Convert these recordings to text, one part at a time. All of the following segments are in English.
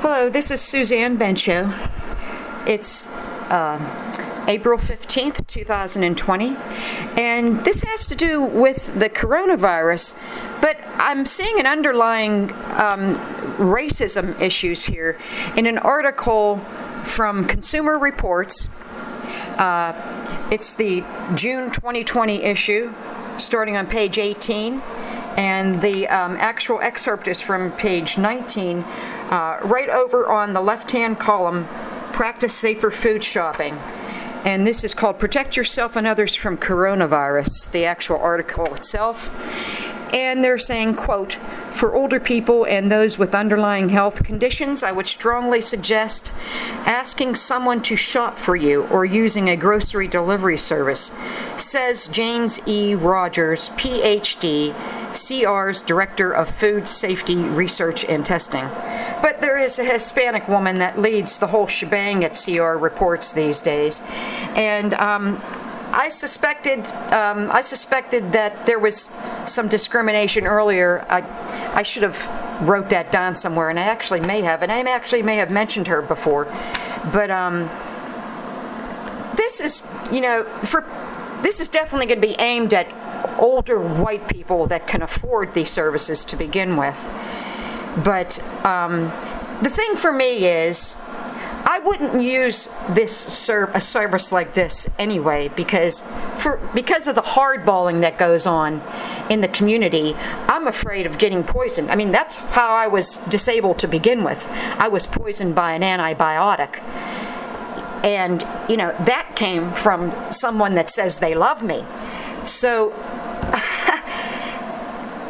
Hello, this is Suzanne Bencho. It's uh, April 15th, 2020, and this has to do with the coronavirus, but I'm seeing an underlying um, racism issues here in an article from Consumer Reports. Uh, it's the June 2020 issue, starting on page 18, and the um, actual excerpt is from page 19 uh, right over on the left-hand column, practice safer food shopping. And this is called Protect Yourself and Others from Coronavirus, the actual article itself. And they're saying quote for older people and those with underlying health conditions i would strongly suggest asking someone to shop for you or using a grocery delivery service says james e. Rogers phd cr's director of food safety research and testing but there is a hispanic woman that leads the whole shebang at cr reports these days and um, I suspected um, I suspected that there was some discrimination earlier. I I should have wrote that down somewhere, and I actually may have, and I actually may have mentioned her before. But um, this is you know for this is definitely going to be aimed at older white people that can afford these services to begin with. But um, the thing for me is I wouldn't use this serv- a service like this anyway because for because of the hardballing that goes on in the community. I'm afraid of getting poisoned. I mean, that's how I was disabled to begin with. I was poisoned by an antibiotic. And, you know, that came from someone that says they love me. So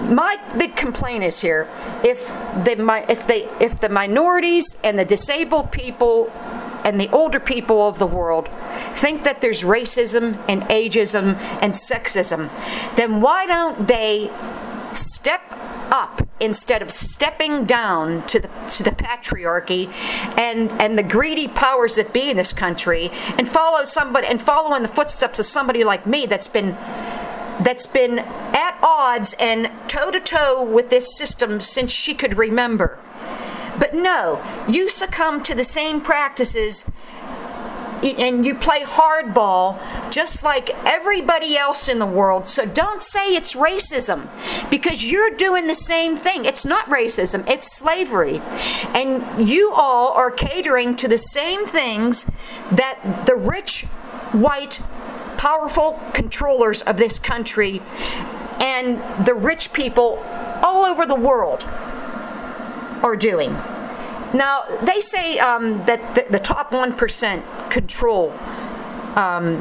my big complaint is here if the if they if the minorities and the disabled people and the older people of the world think that there's racism and ageism and sexism then why don't they step up instead of stepping down to the to the patriarchy and and the greedy powers that be in this country and follow somebody and follow in the footsteps of somebody like me that's been that's been odds and toe to toe with this system since she could remember. But no, you succumb to the same practices and you play hardball just like everybody else in the world. So don't say it's racism because you're doing the same thing. It's not racism, it's slavery. And you all are catering to the same things that the rich white powerful controllers of this country and the rich people all over the world are doing. Now, they say um, that the, the, top 1% control um,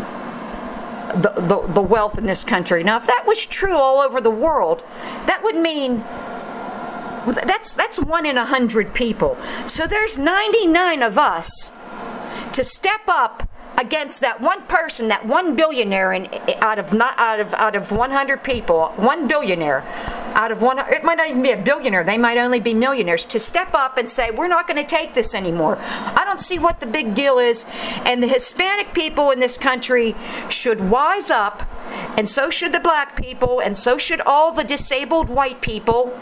the, the, the wealth in this country. Now, if that was true all over the world, that would mean that's that's one in a hundred people. So there's 99 of us to step up against that one person, that one billionaire, in, out of not out of out of 100 people, one billionaire out of one. It might not even be a billionaire. They might only be millionaires to step up and say, "We're not going to take this anymore." I don't see what the big deal is, and the Hispanic people in this country should wise up, and so should the black people, and so should all the disabled white people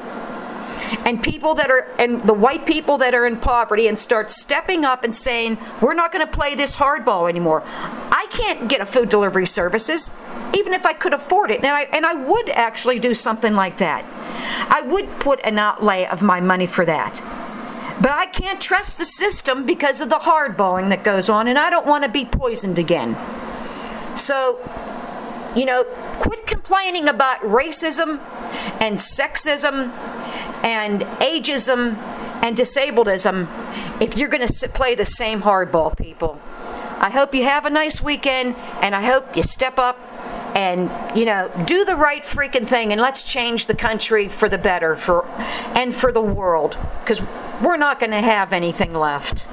and people that are and the white people that are in poverty and start stepping up and saying we're not going to play this hardball anymore. I can't get a food delivery services even if i could afford it and i and i would actually do something like that. I would put an outlay of my money for that. But I can't trust the system because of the hardballing that goes on, and I don't want to be poisoned again. So, you know, quit complaining about racism and sexism and ageism and disabledism if you're going to play the same hardball, people. I hope you have a nice weekend, and I hope you step up and you know do the right freaking thing and let's change the country for the better for and for the world because we're not going to have anything left